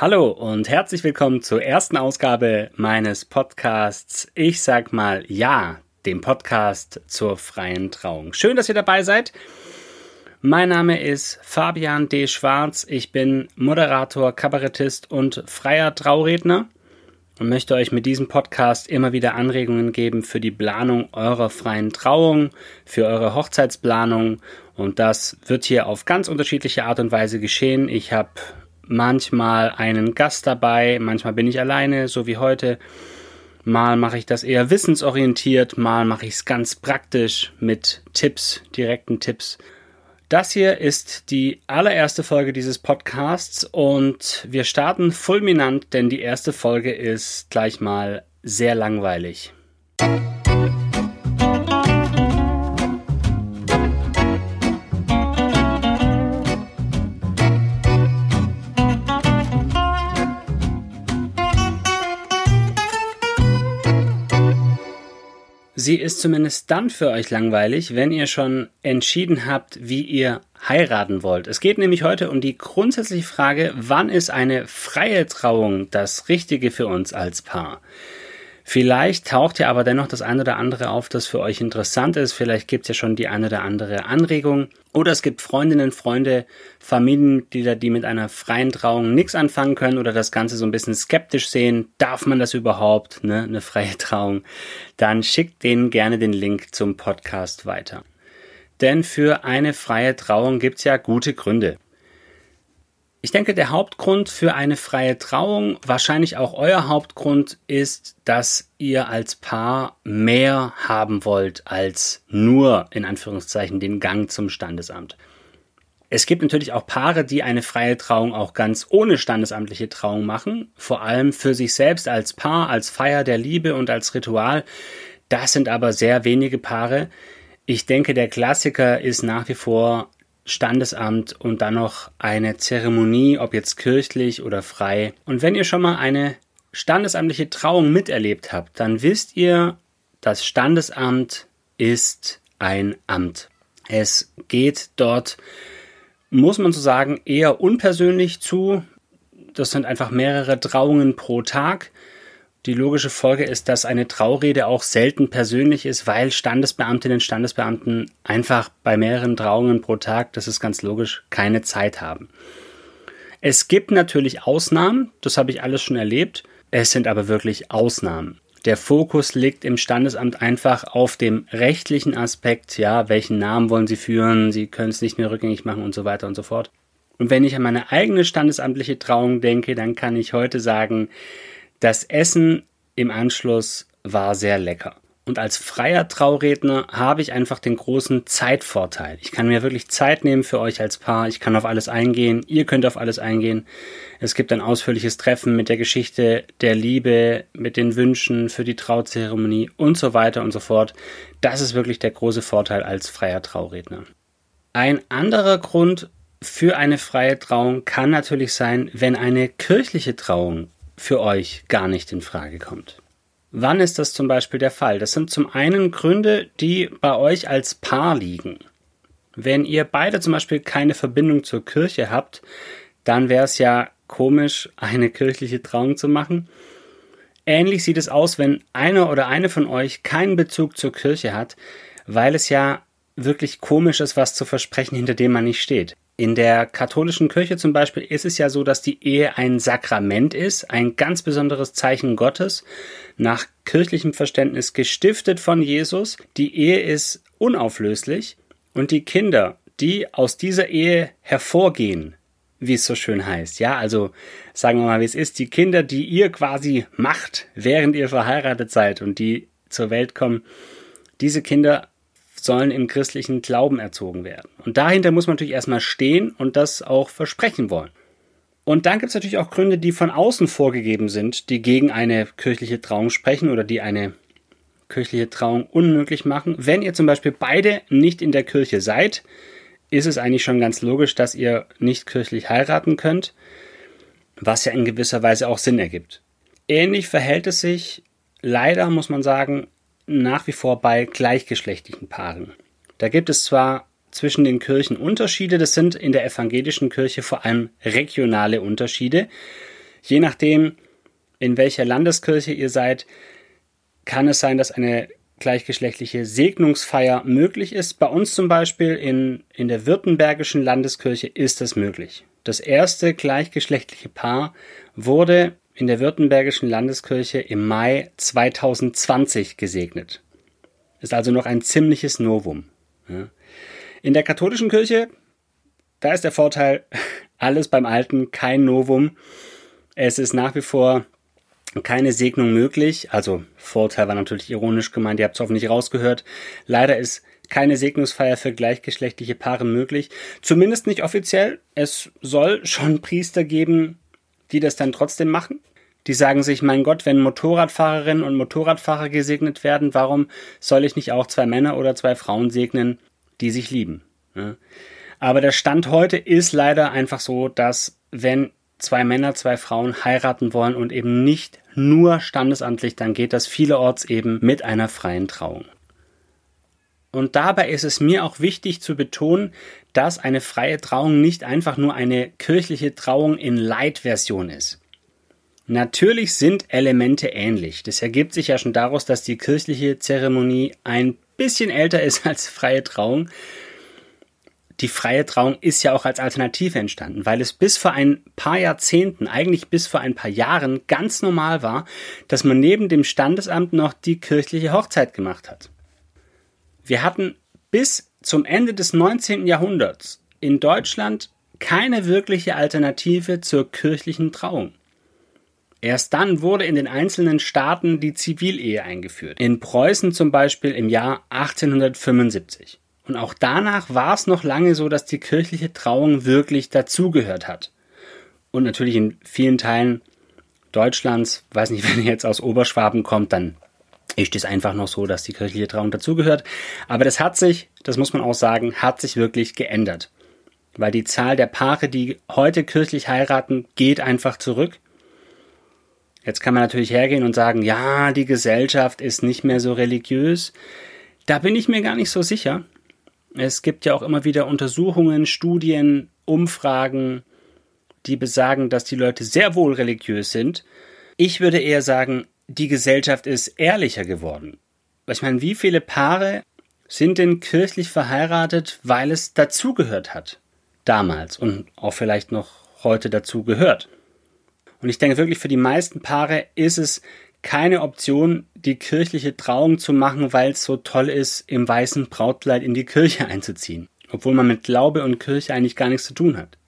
Hallo und herzlich willkommen zur ersten Ausgabe meines Podcasts Ich sag mal ja, dem Podcast zur freien Trauung. Schön, dass ihr dabei seid. Mein Name ist Fabian D. Schwarz. Ich bin Moderator, Kabarettist und freier Trauredner und möchte euch mit diesem Podcast immer wieder Anregungen geben für die Planung eurer freien Trauung, für eure Hochzeitsplanung und das wird hier auf ganz unterschiedliche Art und Weise geschehen. Ich habe manchmal einen Gast dabei, manchmal bin ich alleine, so wie heute. Mal mache ich das eher wissensorientiert, mal mache ich es ganz praktisch mit Tipps, direkten Tipps. Das hier ist die allererste Folge dieses Podcasts und wir starten fulminant, denn die erste Folge ist gleich mal sehr langweilig. Sie ist zumindest dann für euch langweilig, wenn ihr schon entschieden habt, wie ihr heiraten wollt. Es geht nämlich heute um die grundsätzliche Frage, wann ist eine freie Trauung das Richtige für uns als Paar? Vielleicht taucht ja aber dennoch das eine oder andere auf, das für euch interessant ist. Vielleicht gibt es ja schon die eine oder andere Anregung. Oder es gibt Freundinnen, Freunde, Familienmitglieder, die mit einer freien Trauung nichts anfangen können oder das Ganze so ein bisschen skeptisch sehen. Darf man das überhaupt, ne? eine freie Trauung? Dann schickt denen gerne den Link zum Podcast weiter. Denn für eine freie Trauung gibt's ja gute Gründe. Ich denke, der Hauptgrund für eine freie Trauung, wahrscheinlich auch euer Hauptgrund, ist, dass ihr als Paar mehr haben wollt als nur in Anführungszeichen den Gang zum Standesamt. Es gibt natürlich auch Paare, die eine freie Trauung auch ganz ohne standesamtliche Trauung machen, vor allem für sich selbst als Paar, als Feier der Liebe und als Ritual. Das sind aber sehr wenige Paare. Ich denke, der Klassiker ist nach wie vor Standesamt und dann noch eine Zeremonie, ob jetzt kirchlich oder frei. Und wenn ihr schon mal eine standesamtliche Trauung miterlebt habt, dann wisst ihr, das Standesamt ist ein Amt. Es geht dort, muss man so sagen, eher unpersönlich zu. Das sind einfach mehrere Trauungen pro Tag. Die logische Folge ist, dass eine Traurede auch selten persönlich ist, weil Standesbeamtinnen und Standesbeamten einfach bei mehreren Trauungen pro Tag, das ist ganz logisch, keine Zeit haben. Es gibt natürlich Ausnahmen, das habe ich alles schon erlebt, es sind aber wirklich Ausnahmen. Der Fokus liegt im Standesamt einfach auf dem rechtlichen Aspekt, ja, welchen Namen wollen Sie führen, Sie können es nicht mehr rückgängig machen und so weiter und so fort. Und wenn ich an meine eigene standesamtliche Trauung denke, dann kann ich heute sagen, das Essen im Anschluss war sehr lecker. Und als freier Trauredner habe ich einfach den großen Zeitvorteil. Ich kann mir wirklich Zeit nehmen für euch als Paar. Ich kann auf alles eingehen. Ihr könnt auf alles eingehen. Es gibt ein ausführliches Treffen mit der Geschichte der Liebe, mit den Wünschen für die Trauzeremonie und so weiter und so fort. Das ist wirklich der große Vorteil als freier Trauredner. Ein anderer Grund für eine freie Trauung kann natürlich sein, wenn eine kirchliche Trauung für euch gar nicht in Frage kommt. Wann ist das zum Beispiel der Fall? Das sind zum einen Gründe, die bei euch als Paar liegen. Wenn ihr beide zum Beispiel keine Verbindung zur Kirche habt, dann wäre es ja komisch, eine kirchliche Trauung zu machen. Ähnlich sieht es aus, wenn einer oder eine von euch keinen Bezug zur Kirche hat, weil es ja wirklich komisch ist, was zu versprechen, hinter dem man nicht steht. In der katholischen Kirche zum Beispiel ist es ja so, dass die Ehe ein Sakrament ist, ein ganz besonderes Zeichen Gottes, nach kirchlichem Verständnis gestiftet von Jesus. Die Ehe ist unauflöslich und die Kinder, die aus dieser Ehe hervorgehen, wie es so schön heißt. Ja, also sagen wir mal, wie es ist, die Kinder, die ihr quasi macht, während ihr verheiratet seid und die zur Welt kommen, diese Kinder sollen im christlichen Glauben erzogen werden. Und dahinter muss man natürlich erstmal stehen und das auch versprechen wollen. Und dann gibt es natürlich auch Gründe, die von außen vorgegeben sind, die gegen eine kirchliche Trauung sprechen oder die eine kirchliche Trauung unmöglich machen. Wenn ihr zum Beispiel beide nicht in der Kirche seid, ist es eigentlich schon ganz logisch, dass ihr nicht kirchlich heiraten könnt, was ja in gewisser Weise auch Sinn ergibt. Ähnlich verhält es sich leider, muss man sagen, nach wie vor bei gleichgeschlechtlichen Paaren. Da gibt es zwar zwischen den Kirchen Unterschiede, das sind in der evangelischen Kirche vor allem regionale Unterschiede. Je nachdem, in welcher Landeskirche ihr seid, kann es sein, dass eine gleichgeschlechtliche Segnungsfeier möglich ist. Bei uns zum Beispiel in, in der Württembergischen Landeskirche ist das möglich. Das erste gleichgeschlechtliche Paar wurde in der Württembergischen Landeskirche im Mai 2020 gesegnet. Ist also noch ein ziemliches Novum. In der katholischen Kirche, da ist der Vorteil, alles beim Alten, kein Novum. Es ist nach wie vor keine Segnung möglich. Also Vorteil war natürlich ironisch gemeint, ihr habt es hoffentlich rausgehört. Leider ist keine Segnungsfeier für gleichgeschlechtliche Paare möglich. Zumindest nicht offiziell. Es soll schon Priester geben, die das dann trotzdem machen. Die sagen sich, mein Gott, wenn Motorradfahrerinnen und Motorradfahrer gesegnet werden, warum soll ich nicht auch zwei Männer oder zwei Frauen segnen, die sich lieben? Aber der Stand heute ist leider einfach so, dass wenn zwei Männer, zwei Frauen heiraten wollen und eben nicht nur standesamtlich, dann geht das vielerorts eben mit einer freien Trauung. Und dabei ist es mir auch wichtig zu betonen, dass eine freie Trauung nicht einfach nur eine kirchliche Trauung in Light-Version ist. Natürlich sind Elemente ähnlich. Das ergibt sich ja schon daraus, dass die kirchliche Zeremonie ein bisschen älter ist als freie Trauung die freie Trauung ist ja auch als Alternative entstanden, weil es bis vor ein paar Jahrzehnten, eigentlich bis vor ein paar Jahren ganz normal war, dass man neben dem Standesamt noch die kirchliche Hochzeit gemacht hat. Wir hatten bis zum Ende des 19. Jahrhunderts in Deutschland keine wirkliche Alternative zur kirchlichen Trauung. Erst dann wurde in den einzelnen Staaten die Zivilehe eingeführt. In Preußen zum Beispiel im Jahr 1875. Und auch danach war es noch lange so, dass die kirchliche Trauung wirklich dazugehört hat. Und natürlich in vielen Teilen Deutschlands, weiß nicht, wenn ihr jetzt aus Oberschwaben kommt, dann ist es einfach noch so, dass die kirchliche Trauung dazugehört. Aber das hat sich, das muss man auch sagen, hat sich wirklich geändert. Weil die Zahl der Paare, die heute kirchlich heiraten, geht einfach zurück. Jetzt kann man natürlich hergehen und sagen, ja, die Gesellschaft ist nicht mehr so religiös. Da bin ich mir gar nicht so sicher. Es gibt ja auch immer wieder Untersuchungen, Studien, Umfragen, die besagen, dass die Leute sehr wohl religiös sind. Ich würde eher sagen, die Gesellschaft ist ehrlicher geworden. Ich meine, wie viele Paare sind denn kirchlich verheiratet, weil es dazugehört hat? Damals und auch vielleicht noch heute dazu gehört. Und ich denke wirklich, für die meisten Paare ist es keine Option, die kirchliche Trauung zu machen, weil es so toll ist, im weißen Brautkleid in die Kirche einzuziehen. Obwohl man mit Glaube und Kirche eigentlich gar nichts zu tun hat.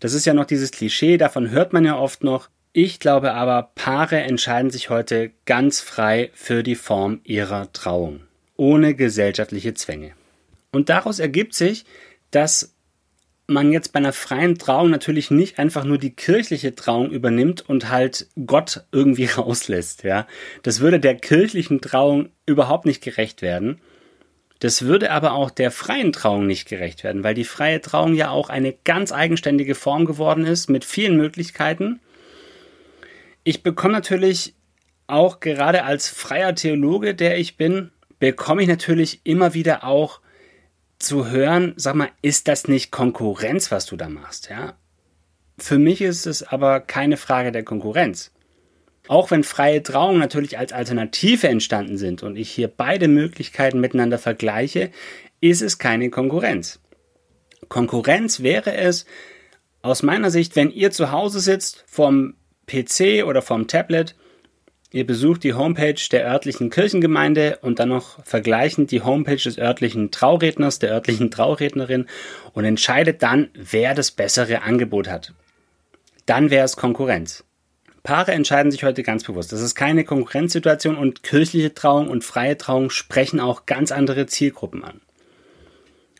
Das ist ja noch dieses Klischee, davon hört man ja oft noch. Ich glaube aber, Paare entscheiden sich heute ganz frei für die Form ihrer Trauung. Ohne gesellschaftliche Zwänge. Und daraus ergibt sich, dass man jetzt bei einer freien Trauung natürlich nicht einfach nur die kirchliche Trauung übernimmt und halt Gott irgendwie rauslässt, ja. Das würde der kirchlichen Trauung überhaupt nicht gerecht werden. Das würde aber auch der freien Trauung nicht gerecht werden, weil die freie Trauung ja auch eine ganz eigenständige Form geworden ist mit vielen Möglichkeiten. Ich bekomme natürlich auch gerade als freier Theologe, der ich bin, bekomme ich natürlich immer wieder auch zu hören, sag mal, ist das nicht Konkurrenz, was du da machst, ja? Für mich ist es aber keine Frage der Konkurrenz. Auch wenn freie Trauungen natürlich als Alternative entstanden sind und ich hier beide Möglichkeiten miteinander vergleiche, ist es keine Konkurrenz. Konkurrenz wäre es aus meiner Sicht, wenn ihr zu Hause sitzt vom PC oder vom Tablet Ihr besucht die Homepage der örtlichen Kirchengemeinde und dann noch vergleichend die Homepage des örtlichen Trauredners, der örtlichen Traurednerin und entscheidet dann, wer das bessere Angebot hat. Dann wäre es Konkurrenz. Paare entscheiden sich heute ganz bewusst. Das ist keine Konkurrenzsituation und kirchliche Trauung und freie Trauung sprechen auch ganz andere Zielgruppen an.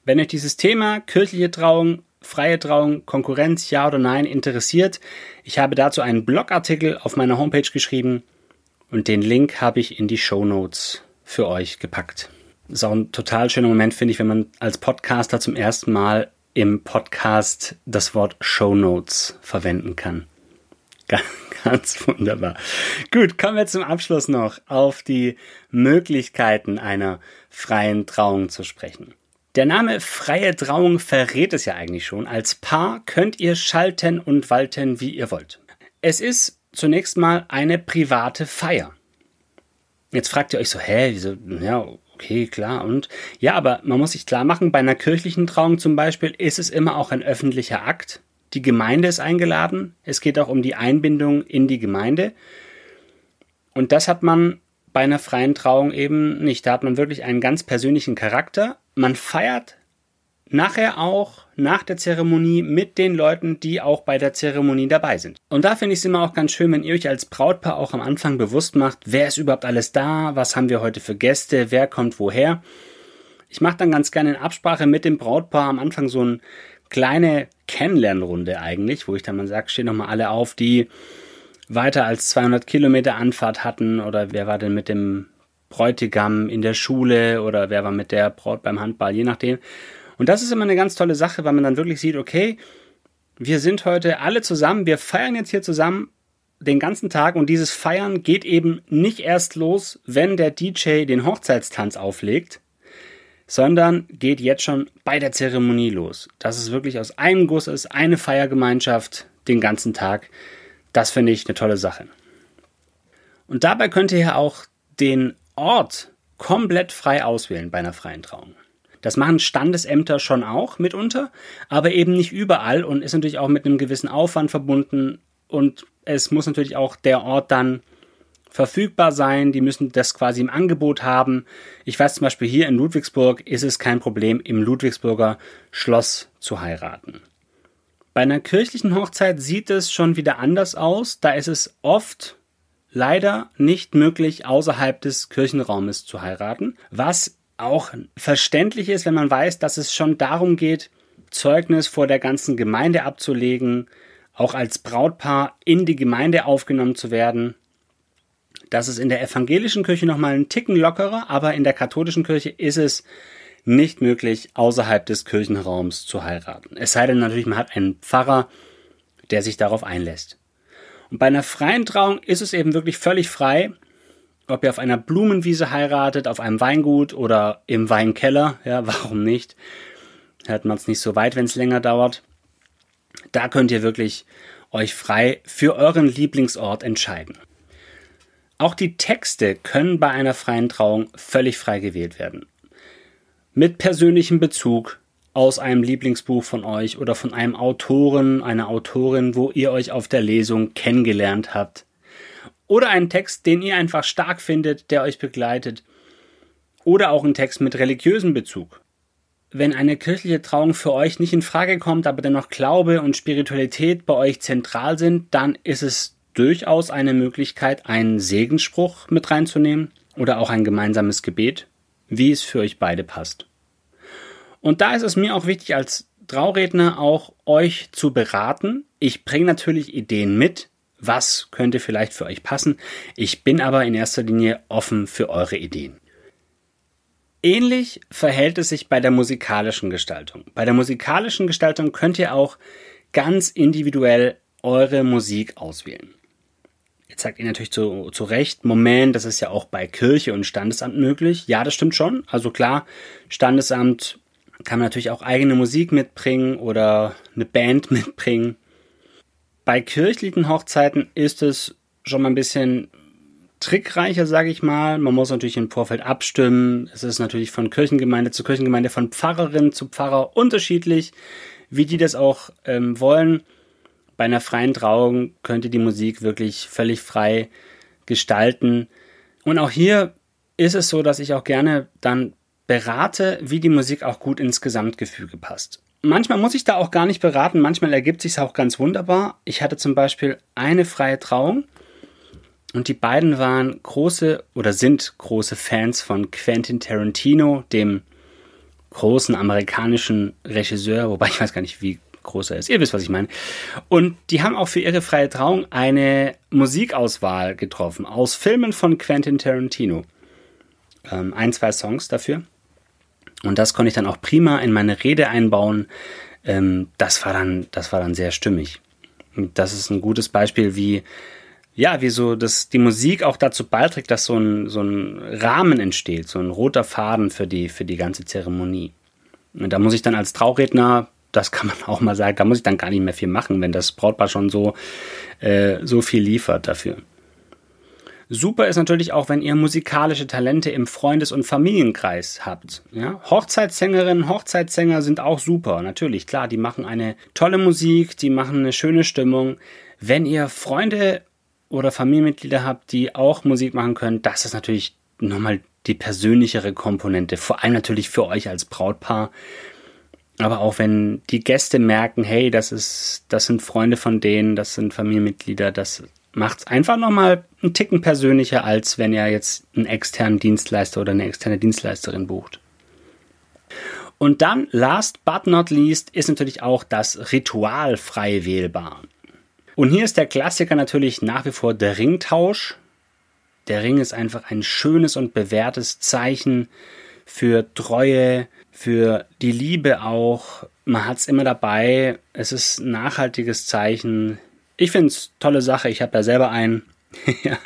Wenn euch dieses Thema kirchliche Trauung, freie Trauung, Konkurrenz, ja oder nein interessiert, ich habe dazu einen Blogartikel auf meiner Homepage geschrieben. Und den Link habe ich in die Show Notes für euch gepackt. Ist auch ein total schöner Moment, finde ich, wenn man als Podcaster zum ersten Mal im Podcast das Wort Show Notes verwenden kann. Ganz wunderbar. Gut, kommen wir zum Abschluss noch auf die Möglichkeiten einer freien Trauung zu sprechen. Der Name freie Trauung verrät es ja eigentlich schon. Als Paar könnt ihr schalten und walten, wie ihr wollt. Es ist zunächst mal eine private Feier. Jetzt fragt ihr euch so, hä, wieso, ja, okay, klar, und ja, aber man muss sich klar machen, bei einer kirchlichen Trauung zum Beispiel ist es immer auch ein öffentlicher Akt. Die Gemeinde ist eingeladen. Es geht auch um die Einbindung in die Gemeinde. Und das hat man bei einer freien Trauung eben nicht. Da hat man wirklich einen ganz persönlichen Charakter. Man feiert nachher auch nach der Zeremonie mit den Leuten, die auch bei der Zeremonie dabei sind. Und da finde ich es immer auch ganz schön, wenn ihr euch als Brautpaar auch am Anfang bewusst macht, wer ist überhaupt alles da, was haben wir heute für Gäste, wer kommt woher. Ich mache dann ganz gerne in Absprache mit dem Brautpaar am Anfang so eine kleine Kennenlernrunde eigentlich, wo ich dann mal sage, stehen nochmal alle auf, die weiter als 200 Kilometer Anfahrt hatten oder wer war denn mit dem Bräutigam in der Schule oder wer war mit der Braut beim Handball, je nachdem. Und das ist immer eine ganz tolle Sache, weil man dann wirklich sieht, okay, wir sind heute alle zusammen, wir feiern jetzt hier zusammen den ganzen Tag und dieses Feiern geht eben nicht erst los, wenn der DJ den Hochzeitstanz auflegt, sondern geht jetzt schon bei der Zeremonie los. Dass es wirklich aus einem Guss ist, eine Feiergemeinschaft den ganzen Tag. Das finde ich eine tolle Sache. Und dabei könnt ihr ja auch den Ort komplett frei auswählen bei einer freien Trauung. Das machen Standesämter schon auch mitunter, aber eben nicht überall und ist natürlich auch mit einem gewissen Aufwand verbunden und es muss natürlich auch der Ort dann verfügbar sein, die müssen das quasi im Angebot haben. Ich weiß zum Beispiel hier in Ludwigsburg ist es kein Problem, im Ludwigsburger Schloss zu heiraten. Bei einer kirchlichen Hochzeit sieht es schon wieder anders aus. Da ist es oft leider nicht möglich, außerhalb des Kirchenraumes zu heiraten, was auch verständlich ist, wenn man weiß, dass es schon darum geht, Zeugnis vor der ganzen Gemeinde abzulegen, auch als Brautpaar in die Gemeinde aufgenommen zu werden. Das ist in der evangelischen Kirche nochmal einen Ticken lockerer, aber in der katholischen Kirche ist es nicht möglich, außerhalb des Kirchenraums zu heiraten. Es sei denn natürlich, man hat einen Pfarrer, der sich darauf einlässt. Und bei einer freien Trauung ist es eben wirklich völlig frei, ob ihr auf einer Blumenwiese heiratet, auf einem Weingut oder im Weinkeller, ja, warum nicht? Hört man es nicht so weit, wenn es länger dauert. Da könnt ihr wirklich euch frei für euren Lieblingsort entscheiden. Auch die Texte können bei einer freien Trauung völlig frei gewählt werden. Mit persönlichem Bezug aus einem Lieblingsbuch von euch oder von einem Autoren, einer Autorin, wo ihr euch auf der Lesung kennengelernt habt. Oder einen Text, den ihr einfach stark findet, der euch begleitet. Oder auch einen Text mit religiösem Bezug. Wenn eine kirchliche Trauung für euch nicht in Frage kommt, aber dennoch Glaube und Spiritualität bei euch zentral sind, dann ist es durchaus eine Möglichkeit, einen Segensspruch mit reinzunehmen oder auch ein gemeinsames Gebet, wie es für euch beide passt. Und da ist es mir auch wichtig, als Trauredner auch euch zu beraten. Ich bringe natürlich Ideen mit, was könnte vielleicht für euch passen. Ich bin aber in erster Linie offen für eure Ideen. Ähnlich verhält es sich bei der musikalischen Gestaltung. Bei der musikalischen Gestaltung könnt ihr auch ganz individuell eure Musik auswählen. Jetzt sagt ihr natürlich zu, zu Recht, Moment, das ist ja auch bei Kirche und Standesamt möglich. Ja, das stimmt schon. Also klar, Standesamt kann man natürlich auch eigene Musik mitbringen oder eine Band mitbringen. Bei kirchlichen Hochzeiten ist es schon mal ein bisschen trickreicher, sage ich mal. Man muss natürlich im Vorfeld abstimmen. Es ist natürlich von Kirchengemeinde zu Kirchengemeinde, von Pfarrerin zu Pfarrer unterschiedlich, wie die das auch ähm, wollen. Bei einer freien Trauung könnt ihr die Musik wirklich völlig frei gestalten. Und auch hier ist es so, dass ich auch gerne dann berate, wie die Musik auch gut ins Gesamtgefüge passt manchmal muss ich da auch gar nicht beraten, manchmal ergibt sich auch ganz wunderbar. Ich hatte zum Beispiel eine freie Trauung und die beiden waren große oder sind große Fans von Quentin Tarantino, dem großen amerikanischen Regisseur, wobei ich weiß gar nicht, wie groß er ist. Ihr wisst, was ich meine. Und die haben auch für ihre freie Trauung eine Musikauswahl getroffen aus Filmen von Quentin Tarantino. Ähm, ein, zwei Songs dafür. Und das konnte ich dann auch prima in meine Rede einbauen. Ähm, das war dann, das war dann sehr stimmig. Und das ist ein gutes Beispiel, wie, ja, wie so, dass die Musik auch dazu beiträgt, dass so ein, so ein Rahmen entsteht, so ein roter Faden für die, für die ganze Zeremonie. Und da muss ich dann als Trauredner das kann man auch mal sagen. Da muss ich dann gar nicht mehr viel machen, wenn das Brautpaar schon so, äh, so viel liefert dafür. Super ist natürlich auch, wenn ihr musikalische Talente im Freundes- und Familienkreis habt. Ja? Hochzeitssängerinnen, Hochzeitssänger sind auch super. Natürlich, klar, die machen eine tolle Musik, die machen eine schöne Stimmung. Wenn ihr Freunde oder Familienmitglieder habt, die auch Musik machen können, das ist natürlich nochmal die persönlichere Komponente. Vor allem natürlich für euch als Brautpaar. Aber auch wenn die Gäste merken, hey, das ist, das sind Freunde von denen, das sind Familienmitglieder, das macht es einfach nochmal einen Ticken persönlicher, als wenn ihr jetzt einen externen Dienstleister oder eine externe Dienstleisterin bucht. Und dann, last but not least, ist natürlich auch das Ritual frei wählbar. Und hier ist der Klassiker natürlich nach wie vor der Ringtausch. Der Ring ist einfach ein schönes und bewährtes Zeichen für Treue, für die Liebe auch. Man hat es immer dabei. Es ist ein nachhaltiges Zeichen ich finde es tolle Sache. Ich habe ja selber einen.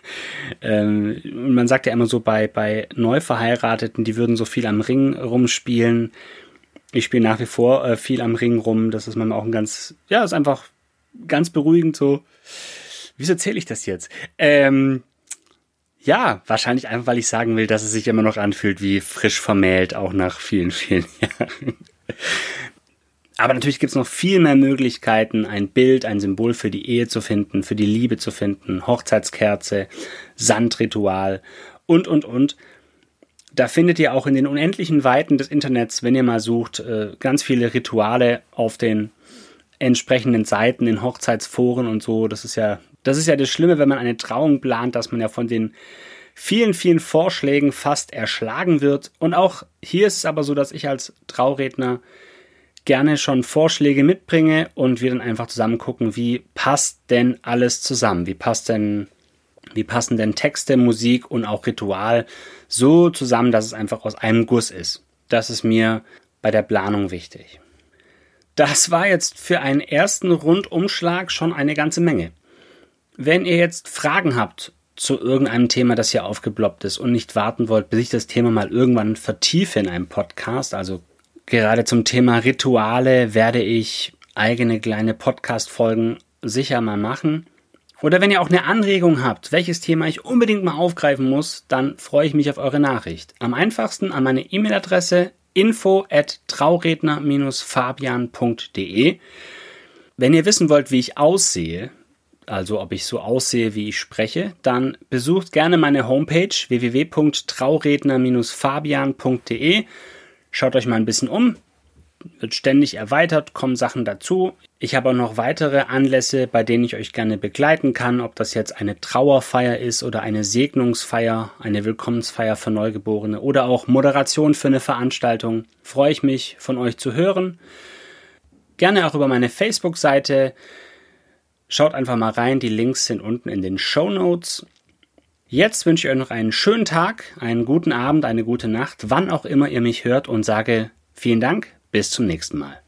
ähm, man sagt ja immer so bei, bei Neuverheirateten, die würden so viel am Ring rumspielen. Ich spiele nach wie vor äh, viel am Ring rum. Das ist manchmal auch ein ganz, ja, ist einfach ganz beruhigend so. Wieso erzähle ich das jetzt? Ähm, ja, wahrscheinlich einfach, weil ich sagen will, dass es sich immer noch anfühlt wie frisch vermählt, auch nach vielen, vielen Jahren. Aber natürlich gibt es noch viel mehr Möglichkeiten, ein Bild, ein Symbol für die Ehe zu finden, für die Liebe zu finden, Hochzeitskerze, Sandritual und, und, und. Da findet ihr auch in den unendlichen Weiten des Internets, wenn ihr mal sucht, äh, ganz viele Rituale auf den entsprechenden Seiten, in Hochzeitsforen und so. Das ist ja, das ist ja das Schlimme, wenn man eine Trauung plant, dass man ja von den vielen, vielen Vorschlägen fast erschlagen wird. Und auch hier ist es aber so, dass ich als Trauredner gerne schon Vorschläge mitbringe und wir dann einfach zusammen gucken, wie passt denn alles zusammen? Wie passt denn, wie passen denn Texte, Musik und auch Ritual so zusammen, dass es einfach aus einem Guss ist? Das ist mir bei der Planung wichtig. Das war jetzt für einen ersten Rundumschlag schon eine ganze Menge. Wenn ihr jetzt Fragen habt zu irgendeinem Thema, das hier aufgeploppt ist und nicht warten wollt, bis ich das Thema mal irgendwann vertiefe in einem Podcast, also Gerade zum Thema Rituale werde ich eigene kleine Podcast-Folgen sicher mal machen. Oder wenn ihr auch eine Anregung habt, welches Thema ich unbedingt mal aufgreifen muss, dann freue ich mich auf eure Nachricht. Am einfachsten an meine E-Mail-Adresse info at trauredner-fabian.de. Wenn ihr wissen wollt, wie ich aussehe, also ob ich so aussehe, wie ich spreche, dann besucht gerne meine Homepage www.trauredner-fabian.de Schaut euch mal ein bisschen um. Wird ständig erweitert, kommen Sachen dazu. Ich habe auch noch weitere Anlässe, bei denen ich euch gerne begleiten kann, ob das jetzt eine Trauerfeier ist oder eine Segnungsfeier, eine Willkommensfeier für Neugeborene oder auch Moderation für eine Veranstaltung. Freue ich mich, von euch zu hören. Gerne auch über meine Facebook-Seite. Schaut einfach mal rein, die Links sind unten in den Show Notes. Jetzt wünsche ich euch noch einen schönen Tag, einen guten Abend, eine gute Nacht, wann auch immer ihr mich hört und sage vielen Dank, bis zum nächsten Mal.